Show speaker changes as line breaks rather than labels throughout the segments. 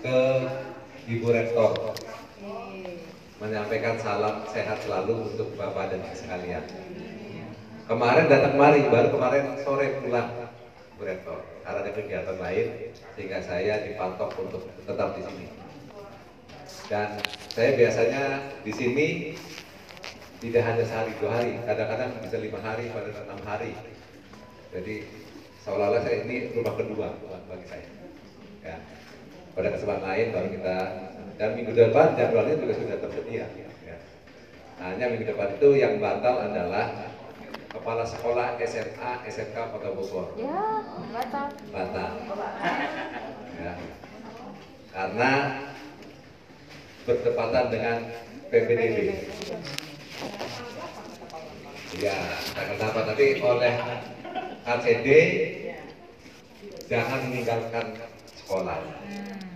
ke Ibu Rektor menyampaikan salam sehat selalu untuk Bapak dan Ibu sekalian. Kemarin datang kemari, baru kemarin sore pulang Bu Rektor. Karena ada kegiatan lain, sehingga saya dipatok untuk tetap di sini. Dan saya biasanya di sini tidak hanya sehari dua hari, kadang-kadang bisa lima hari, pada enam hari. Jadi seolah-olah saya ini rumah kedua bagi saya. Ya. Pada kesempatan lain baru kita dan minggu depan jadwalnya juga sudah tersedia. Ya. Hanya minggu depan itu yang batal adalah kepala sekolah SMA SMK Kota Bogor.
Ya, batal.
Batal. Ya. Karena bertepatan dengan PPDB. Ya, tak kenapa tapi oleh KCD jangan meninggalkan sekolah.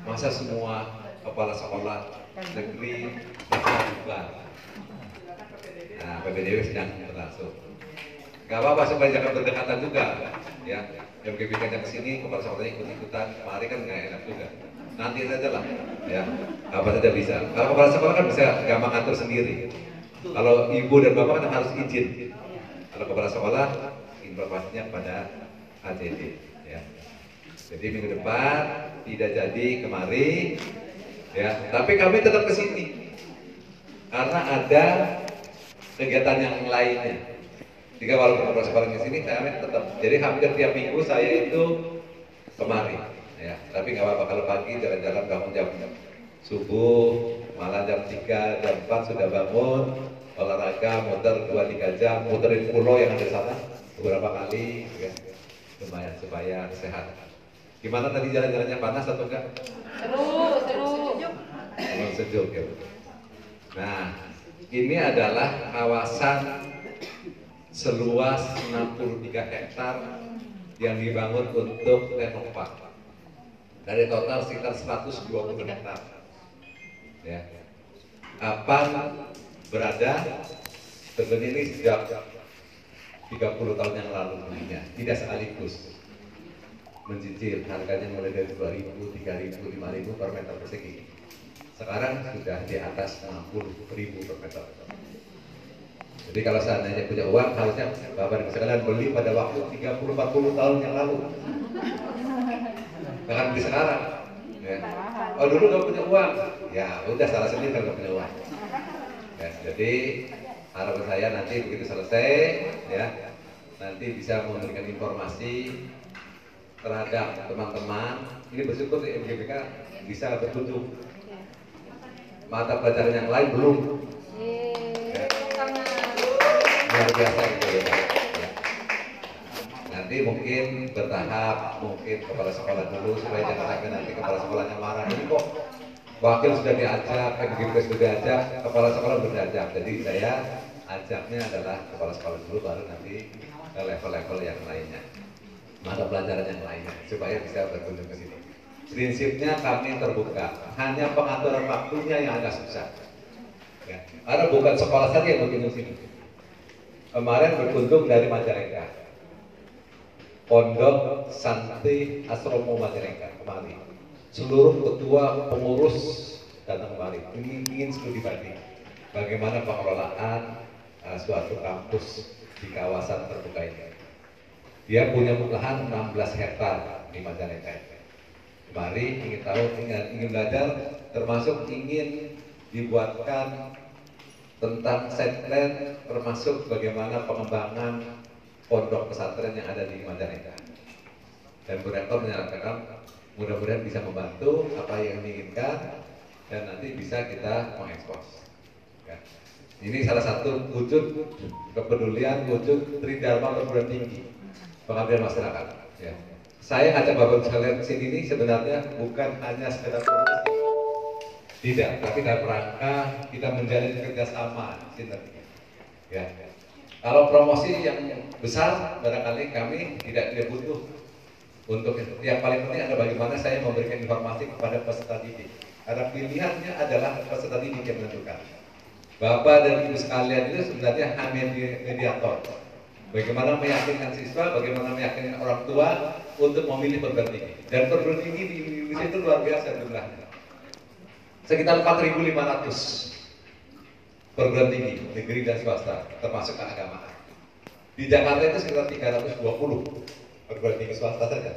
Masa semua kepala sekolah negeri bubar. Nah, PPDB sedang berlangsung. Gak apa-apa supaya jangan berdekatan juga, ya. Yang kebijakannya ke sini, kepala sekolahnya ikut-ikutan, kemarin kan nggak enak juga. Nanti saja lah, ya. Apa saja bisa. Kalau kepala sekolah kan bisa gampang atur sendiri. Kalau ibu dan bapak kan harus izin. Kalau kepala sekolah, informasinya pada ACD. Jadi minggu depan tidak jadi kemari, ya. Tapi kami tetap ke sini karena ada kegiatan yang lainnya. Jika kalau kepala sekolah di sini, kami tetap. Jadi hampir tiap minggu saya itu kemari, ya. Tapi nggak apa-apa kalau pagi jalan-jalan bangun jam subuh, malah jam 3, jam 4 sudah bangun, olahraga, muter 2-3 jam, muterin pulau yang ada di sana beberapa kali, ya. lumayan supaya sehat. Gimana tadi jalan-jalannya panas atau enggak?
Seru, seru.
Emang sejuk ya. Nah, ini adalah kawasan seluas 63 hektar yang dibangun untuk renova. Dari total sekitar 120 hektar. Ya. Kapan berada? Tentunya ini sejak 30 tahun yang lalu belinya, tidak sekaligus mencicil harganya mulai dari 2000, 3000, 5000 per meter persegi. Sekarang sudah di atas 60.000 per meter. Jadi kalau seandainya punya uang harusnya Bapak dan sekalian beli pada waktu 30-40 tahun yang lalu. Jangan beli sekarang. Ya. Oh dulu nggak punya uang, ya udah salah sendiri kalau nggak punya uang. Ya, jadi harapan saya nanti begitu selesai, ya nanti bisa memberikan informasi terhadap teman-teman. Ini bersyukur di MGBK bisa berkunjung. Mata pelajaran yang lain belum. Luar biasa itu ya. Nanti mungkin bertahap, mungkin kepala sekolah dulu supaya jangan sampai nanti kepala sekolahnya marah. Ini kok wakil sudah diajak, PGB sudah diajak, kepala sekolah belum diajak. Jadi saya ajaknya adalah kepala sekolah dulu, baru nanti ke level-level yang lainnya, mata pelajaran yang lainnya, supaya bisa berkunjung ke sini. Prinsipnya kami terbuka, hanya pengaturan waktunya yang agak susah. Ya. Karena bukan sekolah saja yang berkunjung sini. Kemarin berkunjung dari Majalengka, Pondok Santi Asromo Majalengka kemarin. Seluruh ketua pengurus datang kemari. Ini ingin studi banding bagaimana pengelolaan uh, suatu kampus di kawasan terbuka ini. Dia punya lahan 16 hektar di Majalengka. Kemari ingin tahu, ingin, ingin belajar, termasuk ingin dibuatkan tentang side plan termasuk bagaimana pengembangan pondok pesantren yang ada di Majalengka. Dan Bu Rektor menyatakan mudah-mudahan bisa membantu apa yang diinginkan dan nanti bisa kita mengekspos. Ya. Ini salah satu wujud kepedulian, wujud tridharma perguruan tinggi pengabdian masyarakat. Ya. Saya ngajak bapak sekalian sini ini sebenarnya bukan hanya sekedar promosi, tidak, tapi dalam rangka kita menjalin kerjasama sinergi. Ya. Kalau promosi yang besar, barangkali kami tidak tidak butuh untuk itu. Yang paling penting adalah bagaimana saya memberikan informasi kepada peserta didik. Karena pilihannya adalah peserta didik yang menentukan. Bapak dan Ibu sekalian itu sebenarnya hanya mediator. Bagaimana meyakinkan siswa, bagaimana meyakinkan orang tua untuk memilih perguruan tinggi. Dan perguruan tinggi di di situ luar biasa jumlahnya. Sekitar 4.500 perguruan tinggi negeri dan swasta termasuk keagamaan. Di Jakarta itu sekitar 320 perguruan tinggi swasta saja.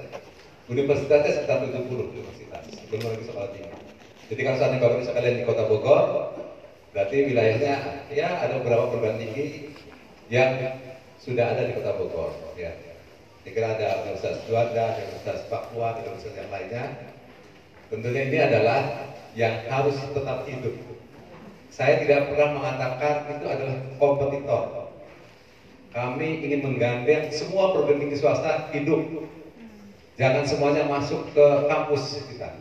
Universitasnya sekitar 70 universitas, belum lagi sekolah tinggi. Jadi kalau seandainya bapak sekalian di kota Bogor, berarti wilayahnya ya ada beberapa perguruan tinggi yang sudah ada di kota Bogor. Ya. Saya kira ada Universitas Juanda, ada Universitas Papua, ada universitas yang lainnya. Tentunya ini adalah yang harus tetap hidup. Saya tidak pernah mengatakan itu adalah kompetitor. Kami ingin menggandeng semua perguruan tinggi swasta hidup. Jangan semuanya masuk ke kampus kita.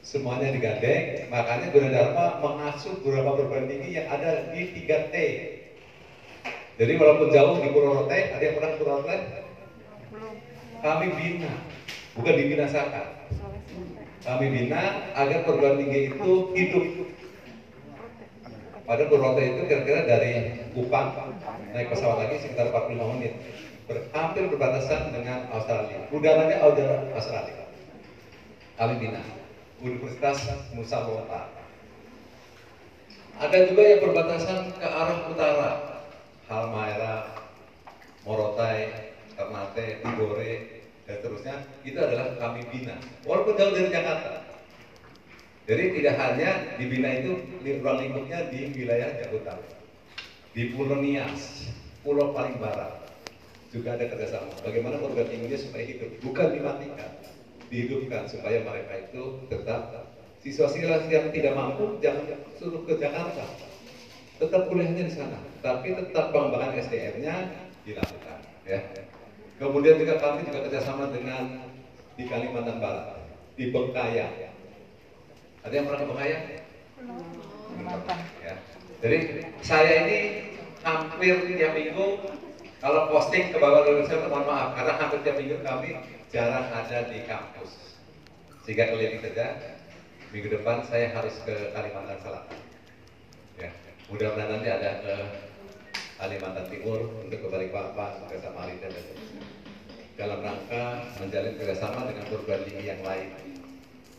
Semuanya digandeng, makanya Gunadarma mengasuh beberapa perguruan tinggi yang ada di 3T. Jadi walaupun jauh di Purworejo, ada yang pernah ke Purworejo? Kami bina, bukan dibinasakan. Kami bina agar perguruan tinggi itu hidup. Pada Purworejo itu kira-kira dari Kupang naik pesawat lagi sekitar 45 menit. Ber- hampir berbatasan dengan Australia. Udaranya udara Australia. Kami bina. Universitas Nusa. Ada juga yang berbatasan ke arah utara. Halmahera, Morotai, Ternate, Tidore, dan seterusnya. Itu adalah kami bina. Walaupun jauh dari Jakarta. Jadi tidak hanya dibina itu ruang lingkupnya di wilayah Jabodetabek, di Pulau Nias, Pulau paling barat juga ada kerjasama. Bagaimana perguruan tingginya supaya hidup, bukan dimatikan, dihidupkan supaya mereka itu tetap siswa-siswa yang tidak mampu jangan suruh ke Jakarta, tetap kuliahnya di sana, tapi tetap pengembangan SDM-nya dilakukan. Ya. Kemudian juga kami juga kerjasama dengan di Kalimantan Barat, di Bengkayang, ada yang pernah ke Bengkayang? Ya. Jadi saya ini hampir tiap minggu kalau posting ke Bapak Indonesia mohon maaf karena hampir tiap minggu kami jarang ada di kampus. Sehingga keliling saja minggu depan saya harus ke Kalimantan Selatan. Ya, mudah-mudahan nanti ada ke Kalimantan Timur untuk ke Balikpapan, ke Samarinda dan seterusnya. Dalam rangka menjalin kerjasama dengan perguruan yang lain.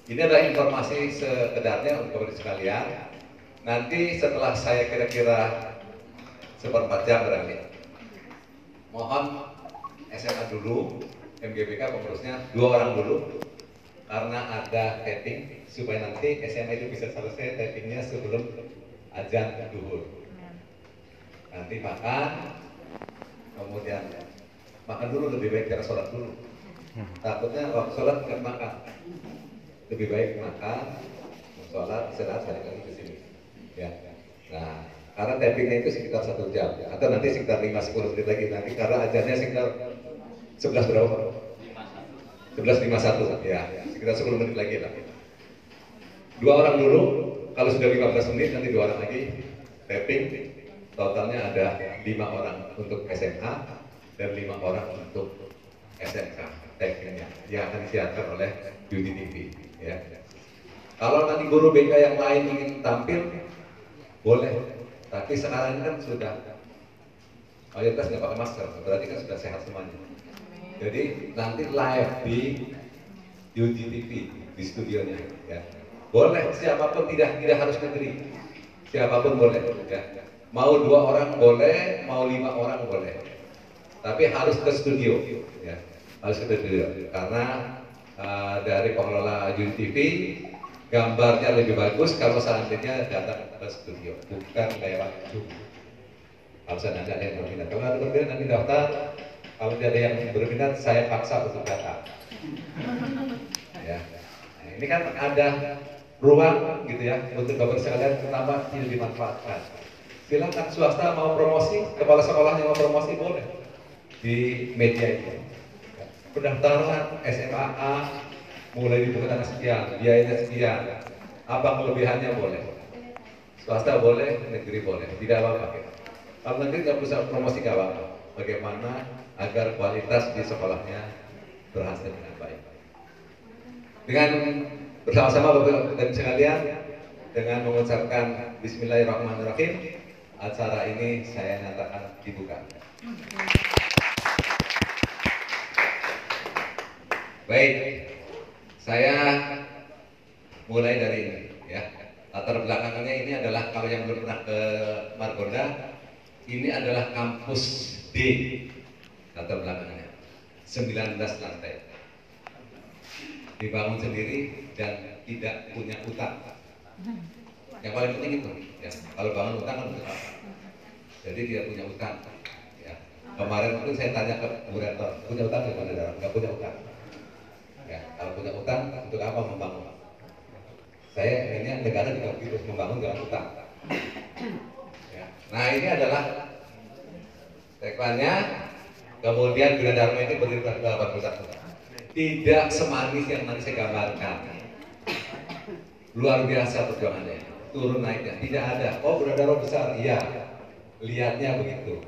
Ini adalah informasi sekedarnya untuk Bapak sekalian. Nanti setelah saya kira-kira seperempat jam berarti. Mohon SMA dulu, MGBK pengurusnya dua orang dulu, karena ada taping supaya nanti SMA itu bisa selesai tapingnya sebelum azan duhur. Nanti makan, kemudian makan dulu lebih baik cara sholat dulu. Takutnya waktu sholat bukan makan, lebih baik makan, sholat, istirahat balik lagi ke sini. Ya. Nah, karena tappingnya itu sekitar satu jam, atau nanti sekitar 5-10 menit lagi. Nanti karena ajarnya sekitar 11 berapa? 11.51 ya, sekitar 10 menit lagi lah. Dua orang dulu, kalau sudah 15 menit nanti dua orang lagi tapping. Totalnya ada lima orang untuk SMA dan lima orang untuk SMK tappingnya yang akan disiarkan oleh Beauty TV. Ya. Kalau nanti guru BK yang lain ingin tampil, boleh. Tapi sekarang kan sudah mayoritas nggak pakai masker, berarti kan sudah sehat semuanya. Jadi nanti live di UGTV di studionya, ya. Boleh siapa pun tidak tidak harus negeri, siapa pun boleh. Ya. Mau dua orang boleh, mau lima orang boleh. Tapi harus ke studio, ya. Harus ke studio karena uh, dari pengelola UGTV gambarnya lebih bagus kalau seandainya datang ke studio, bukan lewat Zoom. Kalau seandainya ada yang berminat, kalau ada berminat nanti daftar. Kalau tidak ada yang berminat, saya paksa untuk datang. Ya, nah, ini kan ada ruang gitu ya untuk bapak sekalian kenapa tidak dimanfaatkan. Silakan swasta mau promosi, kepala sekolah yang mau promosi boleh di media ini. Pendaftaran SMA mulai dibuka tanggal sekian, biayanya sekian, apa kelebihannya boleh. Swasta boleh, negeri boleh, tidak apa-apa. Kalau negeri nggak bisa promosi nggak apa-apa. Bagaimana agar kualitas di sekolahnya berhasil dengan baik. Dengan bersama-sama Bapak dan sekalian, dengan mengucapkan Bismillahirrahmanirrahim, acara ini saya nyatakan dibuka. Baik, saya mulai dari ini ya. Latar belakangnya ini adalah kalau yang belum pernah ke Margonda, ini adalah kampus D latar belakangnya 19 lantai dibangun sendiri dan tidak punya utang yang paling penting itu ya. Kalau bangun utang kan apa jadi tidak punya utang ya. Kemarin itu saya tanya ke Bu Rektor punya utang di mana dalam nggak punya utang ya kalau punya utang untuk apa membangun? Saya ini negara juga begitu membangun dengan utang ya. nah ini adalah tagline-nya kemudian Gunadarma ini berdiri pada 81 tidak semanis yang nanti saya gambarkan. Luar biasa perjuangannya turun naiknya tidak ada. Oh Gunadarma besar. Iya. Lihatnya begitu.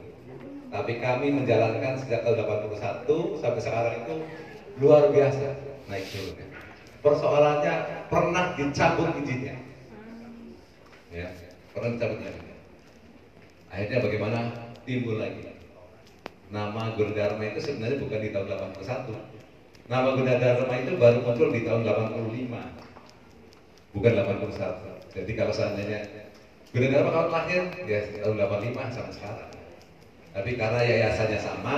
Tapi kami menjalankan sejak tahun 81 sampai sekarang itu luar biasa naik turunnya. Persoalannya pernah dicabut izinnya? Ya pernah dicabut izinnya. Akhirnya bagaimana? Timbul lagi. Nama Gunadarma itu sebenarnya bukan di tahun 81 Nama Gunadarma itu baru muncul di tahun 85 bukan 81 jadi kalau seandainya Gunadarma kalau lahir ya tahun 85 sampai sekarang. Tapi karena yayasannya sama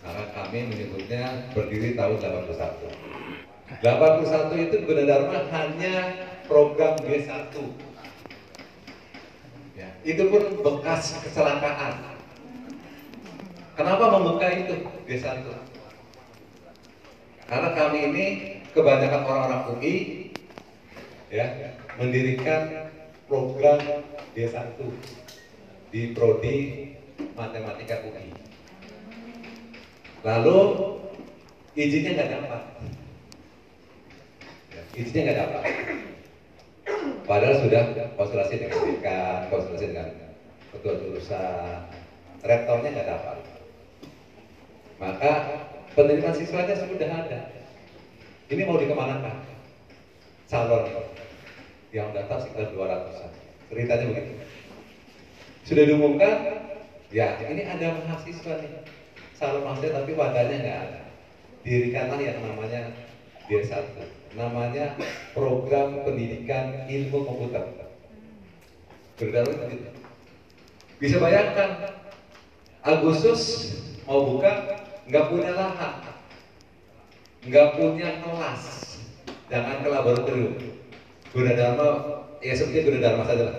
maka kami menyebutnya berdiri tahun 81 81 itu Gunadarma hanya program B1 ya, itu pun bekas kecelakaan kenapa membuka itu B1 karena kami ini kebanyakan orang-orang UI ya mendirikan program D1 di prodi matematika UI. Lalu izinnya nggak dapat, ya, izinnya nggak dapat. Padahal sudah konsultasi dengan dekan, konsultasi dengan ketua jurusan, rektornya nggak dapat. Maka penerimaan siswanya sudah ada. Ini mau dikemanakan? Calon yang daftar sekitar 200-an. Ceritanya begitu. Sudah diumumkan, ya ini ada mahasiswa nih. Calon mahasiswa tapi wadahnya nggak ada. Dirikanlah yang namanya D1. Namanya Program Pendidikan Ilmu Komputer. Begitu. Bisa bayangkan, Agustus mau buka nggak punya lahan, nggak punya kelas, jangan ke laboratorium. Guna Dharma, ya seperti Guna Dharma saja lah.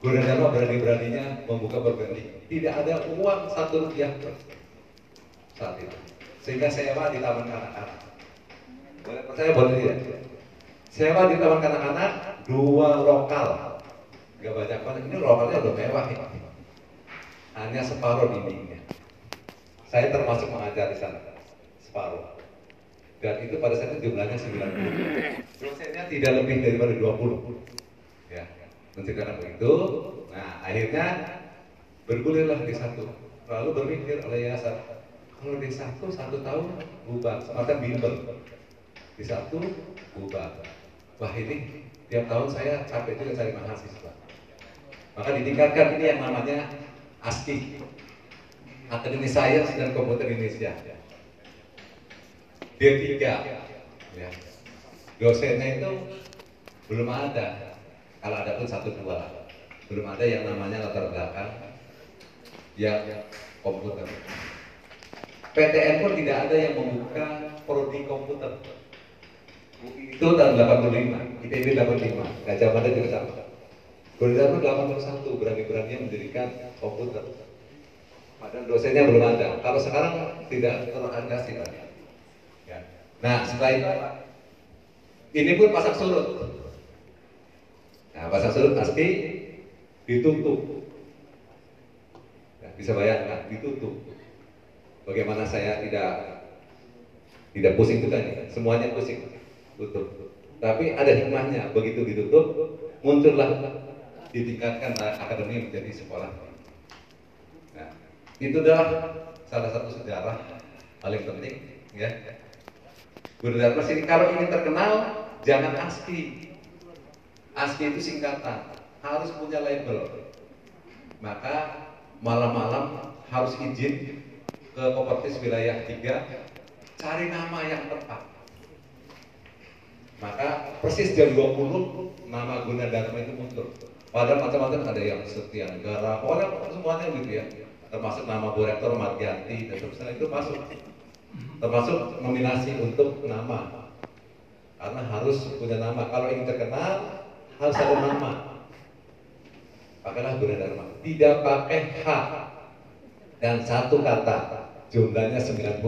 Guna Dharma berani-beraninya membuka berganti. Tidak ada uang satu rupiah saat itu. Sehingga sewa di taman kanak-kanak. Boleh percaya boleh tidak? Sewa di taman kanak-kanak dua lokal. Gak banyak banget. Ini lokalnya udah mewah ya. Hanya separuh dindingnya. Saya termasuk mengajar di sana, separuh. Dan itu pada saat itu jumlahnya 90. Dosennya tidak lebih daripada 20. Ya, menceritakan begitu. Nah, akhirnya bergulirlah di satu. Lalu berpikir oleh yayasan, kalau di satu satu tahun bubar, semacam bimbel. Di satu bubar. Wah ini tiap tahun saya capek juga cari mahasiswa. Maka ditingkatkan ini yang namanya ASKI, Akademi Sains dan Komputer Indonesia. D3 ya. Dosennya itu belum ada. Kalau ada pun satu dua. Belum ada yang namanya latar belakang yang komputer. PTN pun tidak ada yang membuka prodi komputer. Itu tahun 85, ITB 85, Gajah Mada juga sama. Guru 81 berani-beraninya mendirikan komputer Padahal dosennya belum ada. Kalau sekarang tidak terangkasi kan. Nah setelah itu ini pun pasang surut. Nah pasang surut pasti ditutup. Ya, bisa bayangkan ditutup. Bagaimana saya tidak tidak pusing juga nih, semuanya pusing, tutup. Tapi ada hikmahnya, begitu ditutup, muncullah ditingkatkan akademi menjadi sekolah itu adalah salah satu sejarah paling penting ya Guru Dharma sini kalau ingin terkenal jangan ASKI ASKI itu singkatan harus punya label maka malam-malam harus izin ke Kopertis wilayah 3 cari nama yang tepat Maka persis jam 20 nama Gunadarma itu muncul. Padahal macam-macam ada yang setia negara, pokoknya semuanya gitu ya. Termasuk nama Bu Rektor Margianti dan seterusnya itu masuk. Termasuk nominasi untuk nama. Karena harus punya nama. Kalau ingin terkenal harus ada nama. Pakailah Gunadarma. Tidak pakai H dan satu kata jumlahnya 90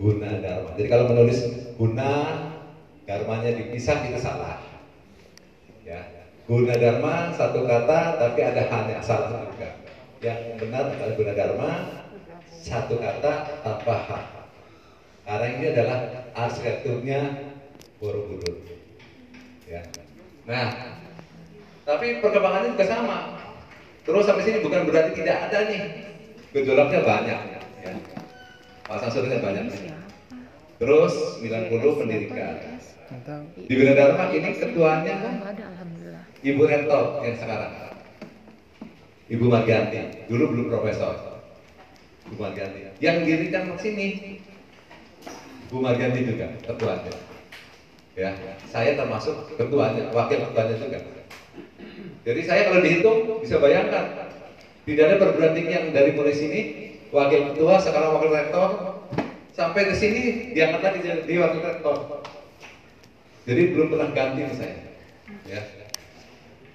guna dharma jadi kalau menulis guna dharmanya dipisah itu salah ya guna dharma satu kata tapi ada hanya salah juga yang benar adalah guna dharma satu kata tanpa H karena ini adalah arsitekturnya Borobudur. Ya. Nah tapi perkembangannya juga sama. Terus sampai sini bukan berarti tidak ada nih. Gejolaknya banyak ya. pasang surutnya banyak terus 90 pendidikan. di Bina Dharma ini ketuanya
ada alhamdulillah.
Ibu Rektor yang sekarang. Ibu Margianti dulu belum profesor Ibu Margianti yang dirikan sini Bu Margianti juga ketuanya ya saya termasuk ketuanya wakil ketuanya juga jadi saya kalau dihitung bisa bayangkan tidak ada perguruan tinggi yang dari mulai sini wakil ketua sekarang wakil rektor sampai ke sini diangkat lagi jadi wakil rektor. Jadi belum pernah ganti saya. Ya.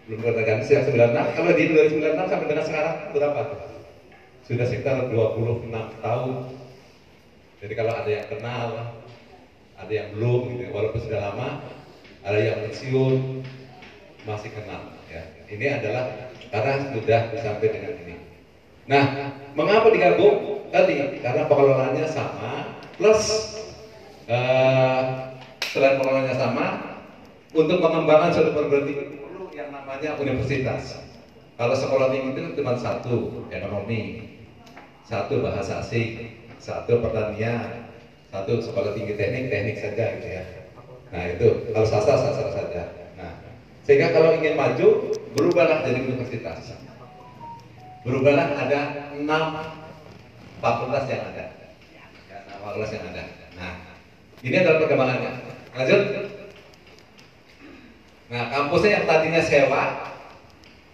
Belum pernah ganti sejak 96. Kalau di 2096 sampai dengan sekarang berapa? Sudah sekitar 26 tahun. Jadi kalau ada yang kenal, ada yang belum gitu, ya. walaupun sudah lama, ada yang pensiun, masih kenal. Ya. Ini adalah karena sudah sampai dengan ini. Nah, mengapa digabung? Tadi karena pengelolaannya sama, plus uh, selain pengelolaannya sama, untuk pengembangan suatu tinggi perlu yang namanya universitas. Kalau sekolah tinggi itu cuma satu, ekonomi, satu bahasa asing, satu pertanian, satu sekolah tinggi teknik, teknik saja gitu ya. Nah itu kalau sastra sastra saja. Nah sehingga kalau ingin maju berubahlah jadi universitas. Berubahlah ada enam fakultas yang ada. Enam fakultas yang ada. Nah, ini adalah perkembangannya. Lanjut. Nah, kampusnya yang tadinya sewa,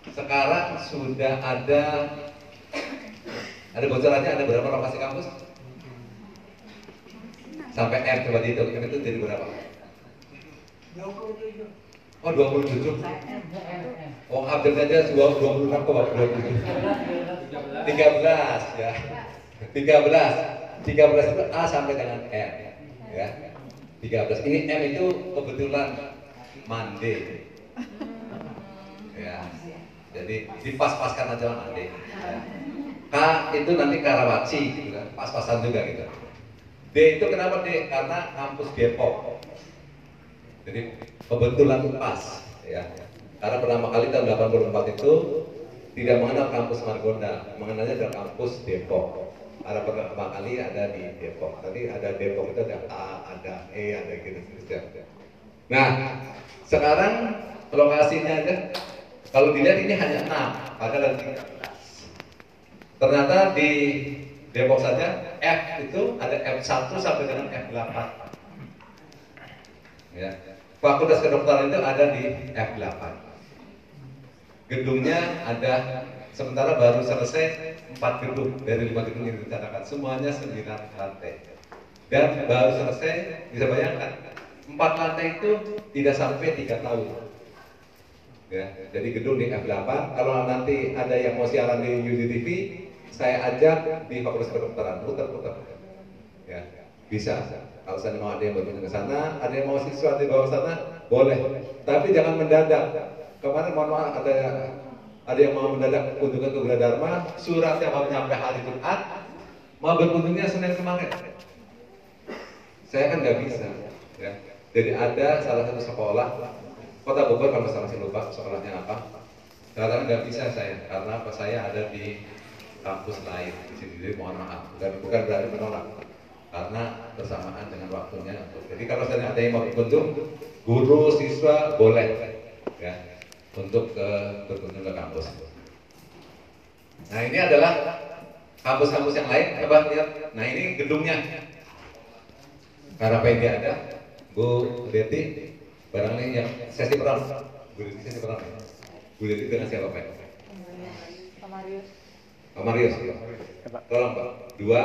sekarang sudah ada ada bocorannya ada berapa lokasi kampus? Sampai R coba dihitung itu jadi berapa? 27. Oh 27. Oh hampir saja 26 kok 27. 13 ya. 13. 13 itu A sampai dengan M ya. 13. Ini M itu kebetulan mande. Ya. Jadi dipas-paskan aja mande. Ya. K itu nanti Karawaci gitu kan. Pas-pasan juga gitu. D itu kenapa D? Karena kampus Depok. Jadi kebetulan pas ya. Karena pertama kali tahun 84 itu tidak mengenal kampus Margonda, mengenalnya adalah kampus Depok. Ada pertama kali ada di Depok. Tadi ada Depok itu ada A, ada E, ada gitu gitu. Nah, sekarang lokasinya aja kalau dilihat ini hanya 6, padahal ada 13. Ternyata di Depok saja F itu ada F1 sampai dengan F8. Ya. Fakultas kedokteran itu ada di F8. Gedungnya ada sementara baru selesai 4 gedung dari 5 gedung yang direncanakan semuanya 9 lantai. Dan baru selesai bisa bayangkan 4 lantai itu tidak sampai 3 tahun. Ya, jadi gedung di F8 kalau nanti ada yang mau siaran di UDTV saya ajak di Fakultas Kedokteran putar-putar. Ya, bisa kalau saya mau ada yang berkunjung ke sana, ada yang mau siswa di bawah sana, boleh. Tapi jangan mendadak. Kemarin mohon maaf ada ada yang mau mendadak kunjungan ke Dharma, suratnya baru nyampe hari Jumat, mau berkunjungnya Senin kemarin. Saya kan nggak bisa. Ya. Jadi ada salah satu sekolah Kota Bogor kalau saya masih lupa sekolahnya apa. Karena nggak bisa saya, karena apa saya ada di kampus lain di sini. Jadi mohon maaf, bukan bukan berarti menolak karena bersamaan dengan waktunya. Jadi kalau saya ada yang mau berkunjung, guru, siswa boleh ya untuk ke berkunjung ke kampus. Nah ini adalah kampus-kampus yang lain. Coba lihat. Nah ini gedungnya. Karena PG ada. Bu Deti, barangkali yang sesi peran. Bu Deti sesi peran. Bu Deti dengan siapa Pak?
Pak Marius.
Pak Marius. Tolong Pak, dua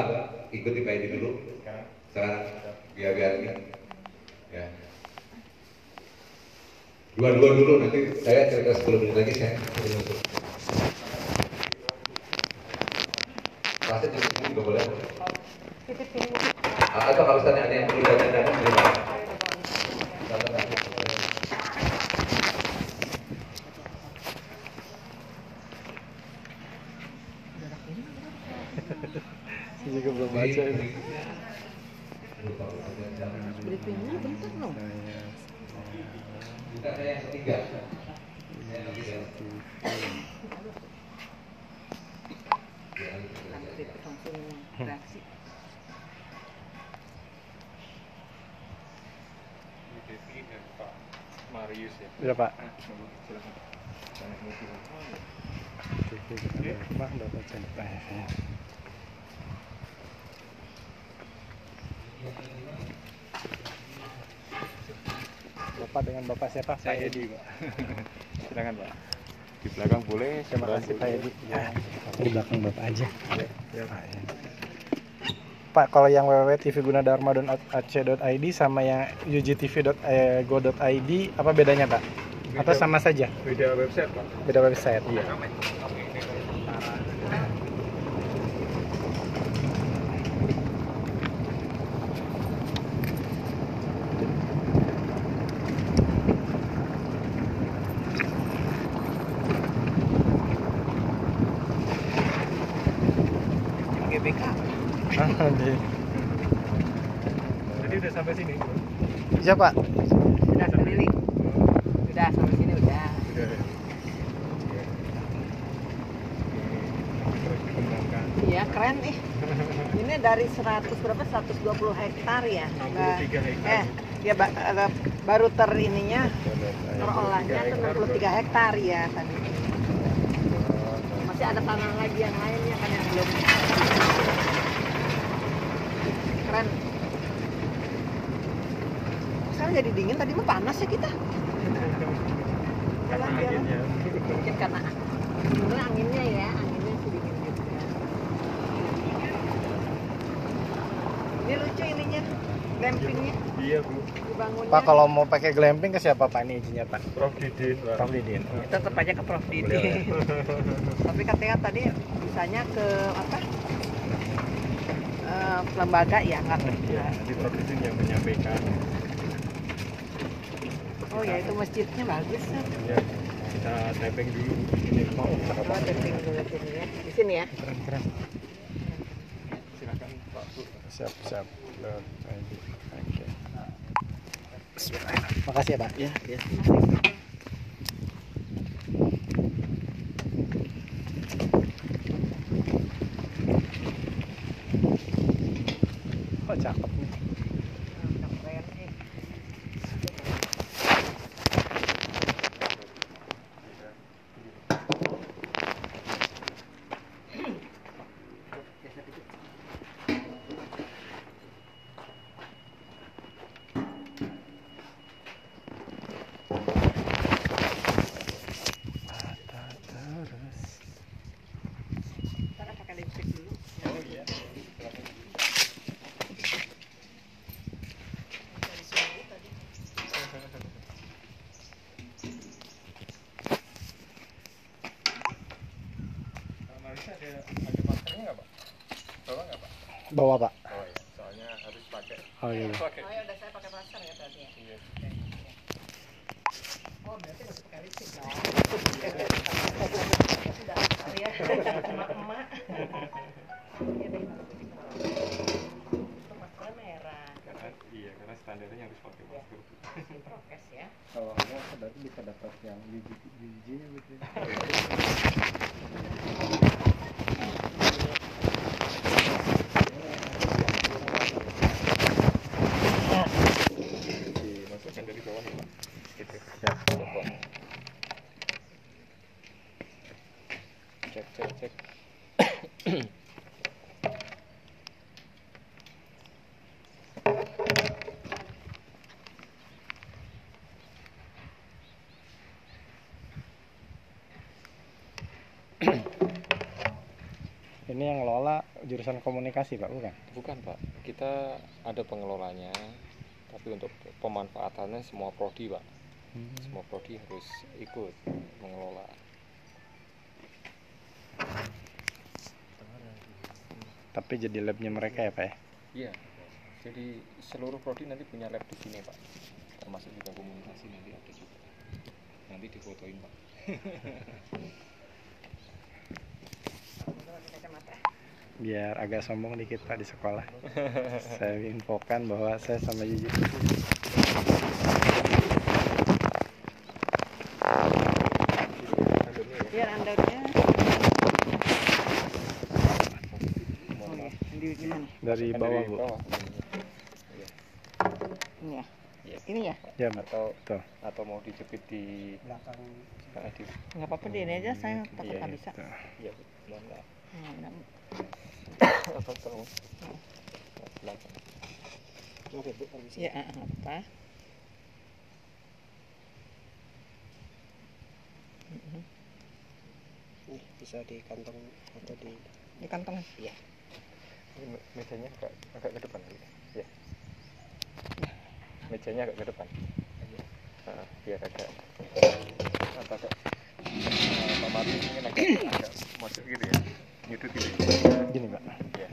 ikuti Pak Edi dulu. Sekarang biar biar ini. Ya. Dua-dua dulu nanti saya cerita 10 menit lagi saya. Pasti juga boleh. Atau kalau misalnya ada yang perlu ditanyakan, silakan. Silakan.
Saya juga belum baca ini.
Briefingnya bentar dong.
Kita ada yang ketiga. Yang ketiga.
Langsung reaksi.
Marius ya.
Udah Pak.
Silakan.
Pak udah baca ya. Bapak dengan Bapak siapa? Pak
Saya
Edi.
Edi, Pak. Silakan, Pak. Di belakang boleh,
Terima kasih Pak. Edi. Ya, di belakang Bapak aja. Ya, Pak. ya. Pak, kalau yang www.tvgunadharma.ac.id sama yang ugtv.go.id apa bedanya Pak? Atau
Beda.
sama saja?
Beda website, Pak.
Beda website. Iya.
GBK.
Jadi udah sampai sini.
Siapa?
Sudah keliling. Sudah sampai sini udah.
Udah. Terus dikembangkan.
Iya keren nih. Ini dari 100 berapa? 120 hektar ya.
63 hektar.
Eh, ya ba- eh, baru ter ininya terolahnya itu 63 hektar ya tadi. Masih ada tanah lagi yang lainnya kan yang belum. Keren. Sekarang jadi dingin tadi mah panas ya kita.
Karena anginnya.
Mungkin karena sebenarnya anginnya ya, anginnya sih dingin juga. Ini lucu ininya, glampingnya
Iya, Bu.
dibangunnya.
Pak kalau mau pakai glamping ke siapa Pak ini izinnya Pak?
Prof Didin, Pak.
Prof Didin.
tetap aja ke Prof Didi. Tapi katanya tadi bisanya ke apa? Eh, lembaga ya nggak
Iya, nanti Prof Didin yang menyampaikan.
Oh ya itu masjidnya bagus ya.
Ya, kita typing dulu. Ini mau.
Oh, testing dulu sini ya. Di sini ya.
Keren keren.
Silakan, Pak. Bu.
Siap siap. Makasih ya Pak.
Ya, ya.
Oh cakep nih.
Keren nih.
Mata terus.
Ntar pakai lipstick dulu.
Oh iya.
Dari subuh tadi.
Marisa ada ada maskernya nggak, Pak? Bawa nggak, Pak?
Bawa Pak.
Oh ya, soalnya harus pakai.
Oh iya.
Pakai.
Oh ya udah saya pakai masker ya tadi ya.
Iya.
Oh berarti masih pakai lipstick dong. Sudah ya. Emak-emak. Iya deh. Itu maskernya merah.
Karena iya, karena standarnya harus pakai masker.
Masih prokes ya.
Kalau enggak berarti bisa dapat yang biji bijinya gitu.
Dimasukkan dari bawah nih, Pak. Gitu.
Ya.
Cek, cek, cek.
Ini yang ngelola jurusan komunikasi Pak, bukan?
Bukan Pak, kita ada pengelolanya, tapi untuk pemanfaatannya semua prodi Pak.
Hmm.
Semua prodi harus ikut mengelola.
Tapi jadi labnya mereka ya Pak ya?
Iya. Jadi seluruh prodi nanti punya lab di sini Pak. Termasuk juga komunikasi nanti ada juga. Nanti difotoin Pak.
Biar agak sombong dikit Pak di sekolah. saya infokan bahwa saya sama Yuji.
Biar. Oh, ya. Gimana?
Dari
Kan
bawah Bu.
Ini ya.
Iya.
Ini ya.
Ya.
Atau
Tuh.
atau mau dijepit di belakang
Nggak apa-apa di ini aja. Saya takut
Iya,
nggak bisa.
Tuh.
Iya.
Hmm.
Atau tolong.
Ya, ah, apa. Mhm.
bisa di kantong atau di
Di kantong. Iya.
Ini me- mejanya agak agak ke depan. Ya. Mejanya agak ke depan. Nah, biar agak agak eh, Pak Martin ingin agak, agak masuk gitu ya. Nyudut gitu.
Gini.
Ya.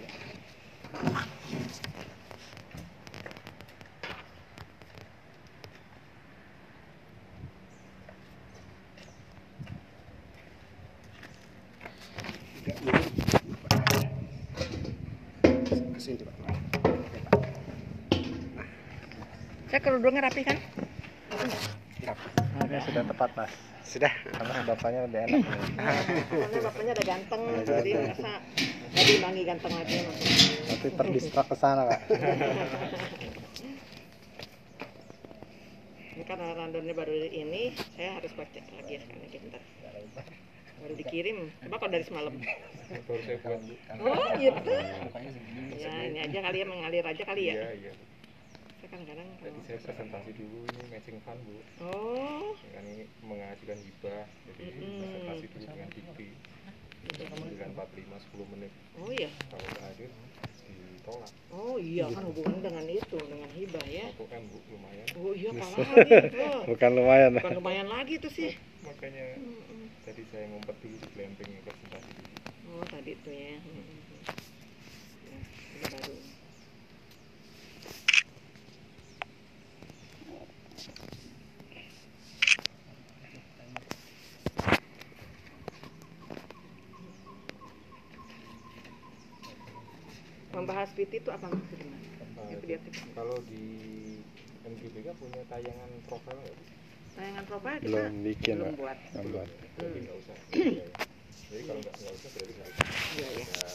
sini Pak.
Saya kerudungnya rapi kan?
Ini sudah tepat Mas.
Sudah.
Karena bapaknya lebih enak.
Karena bapaknya udah ganteng,
Udah
jadi merasa nggak diimbangi ganteng lagi.
Nanti terdistrak ke sana Pak.
Ini karena randonnya baru ini, saya harus baca lagi ya sekarang bentar. Baru dikirim, coba kalau dari semalam.
Baru saya buat. Bu.
Oh gitu. Ya ini aja kali ya mengalir aja kali ya.
Iya, iya.
Saya kadang-kadang
Tadi
kalau
saya presentasi dulu ini matching fund, Bu.
oh
ini mengajukan hibah. Jadi
Mm-mm.
presentasi dulu dengan dikti. Dengan 45 10 menit.
oh iya
Kalau nggak hadir ditolak.
oh iya kan hubungannya dengan itu dengan hibah ya.
1 M, Bu, lumayan.
Oh iya apalagi itu.
Bukan lumayan.
Bukan lumayan lagi tuh sih.
Makanya
Mm-mm.
tadi saya ngumpet dulu di glamping presentasi dulu.
Oh tadi tuh ya. Mm-mm. Nah, ini baru. Membahas PT itu apa maksudnya? Mas? Itu dia tuh.
Kalau di MGBK punya tayangan profil nggak?
Tayangan profil kita
Belum bikin
belum buat.
Belum buat.
Jadi nggak usah. Iya, iya. Jadi kalau nggak nggak usah berarti nggak usah.
Iya ya.
Ya,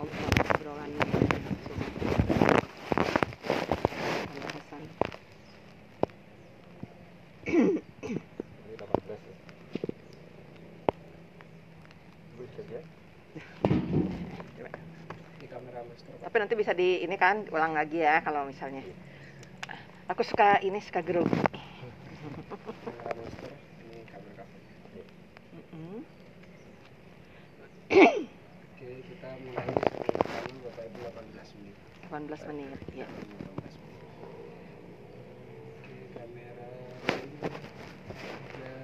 obrolan pembahasan
ini 18 ya. Bu, cek ya.
Di kamera master.
tapi nanti bisa di ini kan ulang lagi ya kalau misalnya aku suka ini suka grup
kita mulai sekarang Bapak Ibu 18 menit.
18 menit ya
18 menit. Oke, kamera tiga,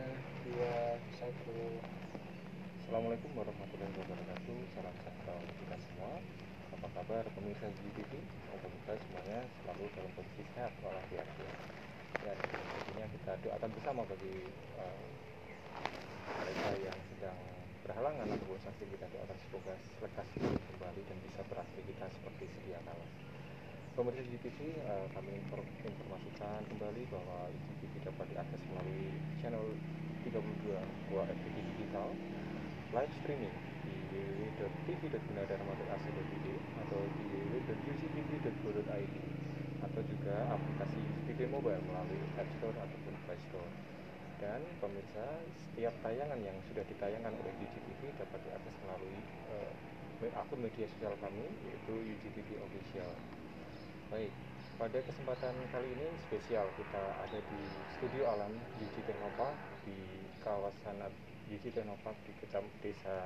dua, satu.
Assalamualaikum warahmatullahi wabarakatuh. Salam sejahtera untuk kita semua. Kabar pemirsa GTV? Semoga semuanya selalu dalam kondisi sehat walafiat. Ya. Dan tentunya kita doakan bersama bagi eh, mereka yang sedang berhalangan ataupun sakit kita doakan semoga lekas kembali dan bisa beraktivitas seperti sedia kala. Pemirsa GTV, eh, kami infor- informasikan kembali bahwa GTV dapat diakses melalui channel 32 Buah FTV Digital live streaming www.tv.gunadarma.ac.id atau di www.uctv.go.id atau juga aplikasi UCTV mobile melalui App Store ataupun Play Store. Dan pemirsa, setiap tayangan yang sudah ditayangkan oleh UCTV dapat diakses melalui eh, akun media sosial kami yaitu UCTV Official. Baik, pada kesempatan kali ini spesial kita ada di Studio Alam Yuji Teknopark di kawasan Yuji Teknopark di kecam desa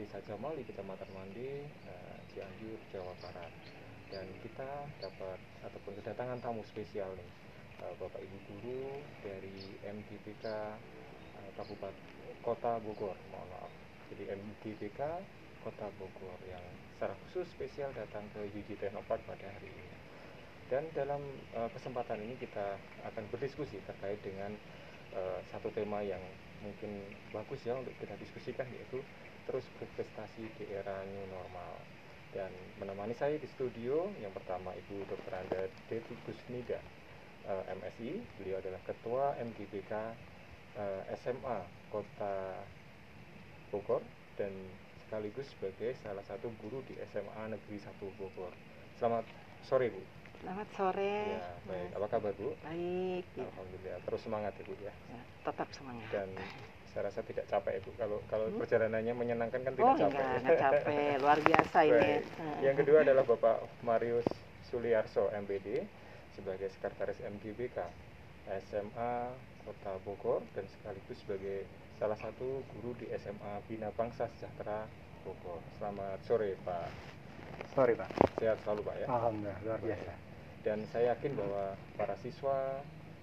Desa Jamal di Kecamatan Mandi, eh, Cianjur, Jawa Barat. Dan kita dapat ataupun kedatangan tamu spesial nih, eh, Bapak Ibu guru dari MGPK eh, Kabupaten Kota Bogor, mohon maaf. Jadi MGPK Kota Bogor yang secara khusus spesial datang ke Yuji Teknopark pada hari ini. Dan dalam kesempatan ini kita akan berdiskusi terkait dengan satu tema yang mungkin bagus ya untuk kita diskusikan yaitu terus berprestasi di era new normal. Dan menemani saya di studio yang pertama Ibu Dr. Anda Devi Kusnida uh, MSI, beliau adalah Ketua MGBK uh, SMA Kota Bogor dan sekaligus sebagai salah satu guru di SMA Negeri 1 Bogor. Selamat sore Bu.
Selamat sore.
Ya, baik. Apa kabar Bu?
Baik. gitu.
Alhamdulillah. Terus semangat Ibu ya.
Ya, tetap semangat.
Dan saya rasa tidak capek Ibu. Kalau kalau
Hmm?
perjalanannya menyenangkan kan tidak
oh
capek.
enggak, enggak capek. Luar biasa ini.
Baik. Yang kedua adalah Bapak Marius Suliarso MPD sebagai sekretaris MGBK SMA Kota Bogor dan sekaligus sebagai salah satu guru di SMA Bina Bangsa Sejahtera Bogor. Selamat sore Pak.
Sorry Pak.
Sehat selalu Pak ya.
Alhamdulillah luar biasa.
Dan saya yakin bahwa para siswa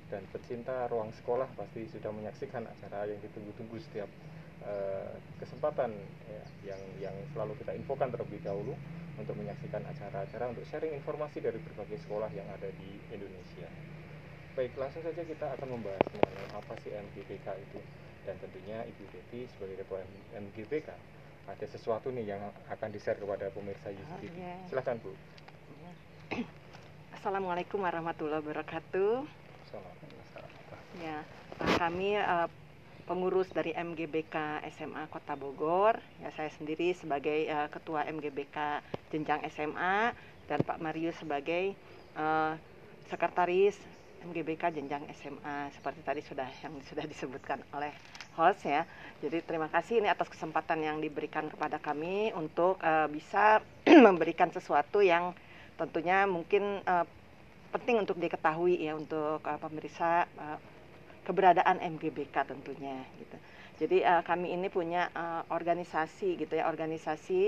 dan pecinta ruang sekolah pasti sudah menyaksikan acara yang ditunggu-tunggu setiap eh, kesempatan ya, yang yang selalu kita infokan terlebih dahulu untuk menyaksikan acara-acara untuk sharing informasi dari berbagai sekolah yang ada di Indonesia. Baik, langsung saja kita akan membahas mengenai apa sih MGBK itu dan tentunya Ibu Deti sebagai ketua MGBK ada sesuatu nih yang akan di-share kepada pemirsa Yusi
Oh, iya.
Silahkan Bu.
Assalamualaikum warahmatullahi wabarakatuh. Ya, nah, kami eh, pengurus dari MGBK SMA Kota Bogor. Ya, saya sendiri sebagai eh, ketua MGBK jenjang SMA dan Pak Marius sebagai eh, sekretaris MGBK jenjang SMA seperti tadi sudah yang sudah disebutkan oleh host ya. Jadi terima kasih ini atas kesempatan yang diberikan kepada kami untuk eh, bisa memberikan sesuatu yang tentunya mungkin eh, penting untuk diketahui ya untuk eh, pemirsa eh, keberadaan MGBK tentunya gitu. Jadi eh, kami ini punya eh, organisasi gitu ya, organisasi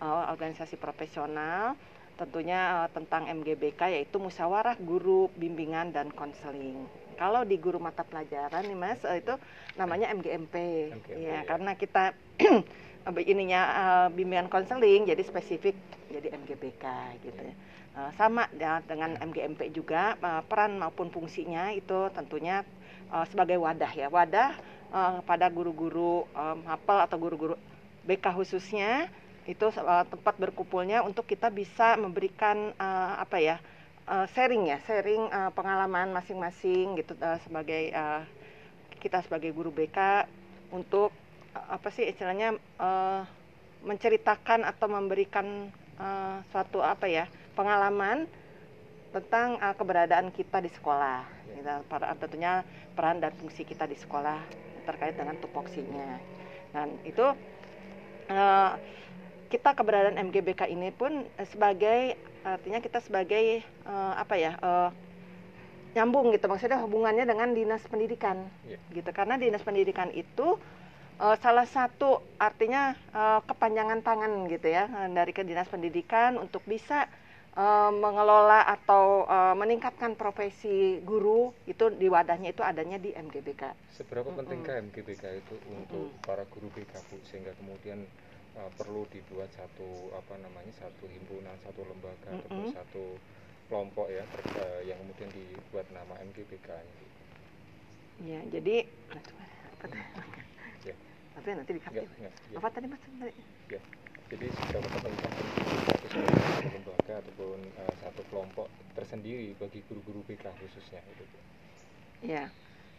eh, organisasi profesional tentunya eh, tentang MGBK yaitu musyawarah guru bimbingan dan konseling. Kalau di guru mata pelajaran nih Mas eh, itu namanya MGMP.
MGMP,
ya,
ya.
karena kita ininya eh, bimbingan konseling jadi spesifik jadi MGBK gitu ya. Eh, sama ya, dengan MGMP juga eh, peran maupun fungsinya itu tentunya eh, sebagai wadah ya. Wadah pada guru-guru mapel atau guru-guru BK khususnya itu tempat berkumpulnya untuk kita bisa memberikan apa ya sharing ya sharing pengalaman masing-masing gitu sebagai kita sebagai guru BK untuk apa sih istilahnya menceritakan atau memberikan suatu apa ya pengalaman tentang eh, keberadaan kita di sekolah gitu. Tentunya peran dan fungsi kita di sekolah terkait dengan tupoksinya dan itu eh, kita keberadaan MGBK ini pun sebagai artinya kita sebagai eh, apa ya eh, nyambung gitu maksudnya hubungannya dengan dinas pendidikan
Iya.
gitu karena dinas pendidikan itu eh, salah satu artinya eh, kepanjangan tangan gitu ya dari ke dinas pendidikan untuk bisa eh, mengelola atau eh, meningkatkan profesi guru itu di wadahnya itu adanya di MGBK.
Seberapa
Mm-mm.
pentingkah MGBK itu untuk
Mm-mm.
para guru BK Bu sehingga kemudian uh, perlu dibuat satu apa namanya satu himpunan, satu lembaga ataupun
Mm-mm.
satu kelompok ya ter- uh, yang kemudian dibuat nama MGBK ini.
Ya, jadi apa tadi?
Ya.
Nanti
Enggak,
dikasih.
enggak, ya.
Apa tadi Mas? Tadi?
Ya. Jadi seberapa pentingkah satu lembaga ataupun uh, satu kelompok tersendiri bagi guru-guru BK khususnya itu.
Ya.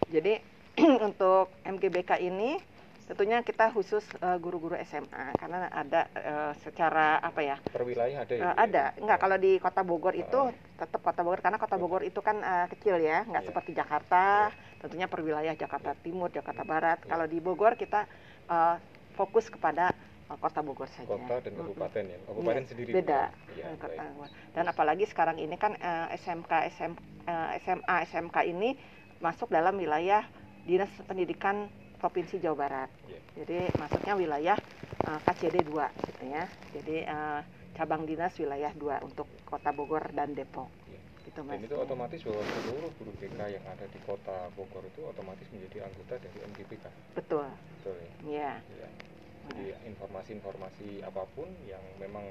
Jadi untuk MGBK ini tentunya kita khusus eh, guru-guru SMA karena ada eh, secara apa ya?
Per wilayah ada ya?
Eh,
Bu, ya?
ada. Enggak kalau di Kota Bogor itu
Ah.
tetap Kota Bogor karena Kota Bogor itu kan eh, kecil ya, nggak
Iya.
seperti Jakarta. Tentunya per wilayah Jakarta Timur, Jakarta Barat.
Iya.
Kalau di Bogor kita eh, fokus kepada Kota Bogor saja.
kota dan kabupaten ya. Kabupaten
Iya,
sendiri
beda.
baik.
eh, Dan apalagi sekarang ini kan eh, SMK SM, eh, SMA SMK ini masuk dalam wilayah Dinas Pendidikan Provinsi Jawa Barat.
Iya.
Jadi masuknya wilayah eh, KCD 2 gitu ya. Jadi eh, cabang dinas wilayah 2 untuk Kota Bogor dan Depok.
Iya.
Gitu
Dan itu otomatis bahwa seluruh guru BK yang ada di kota Bogor itu otomatis menjadi anggota dari MGPK.
Betul.
Betul ya.
Iya.
Iya. Jadi informasi-informasi apa pun yang memang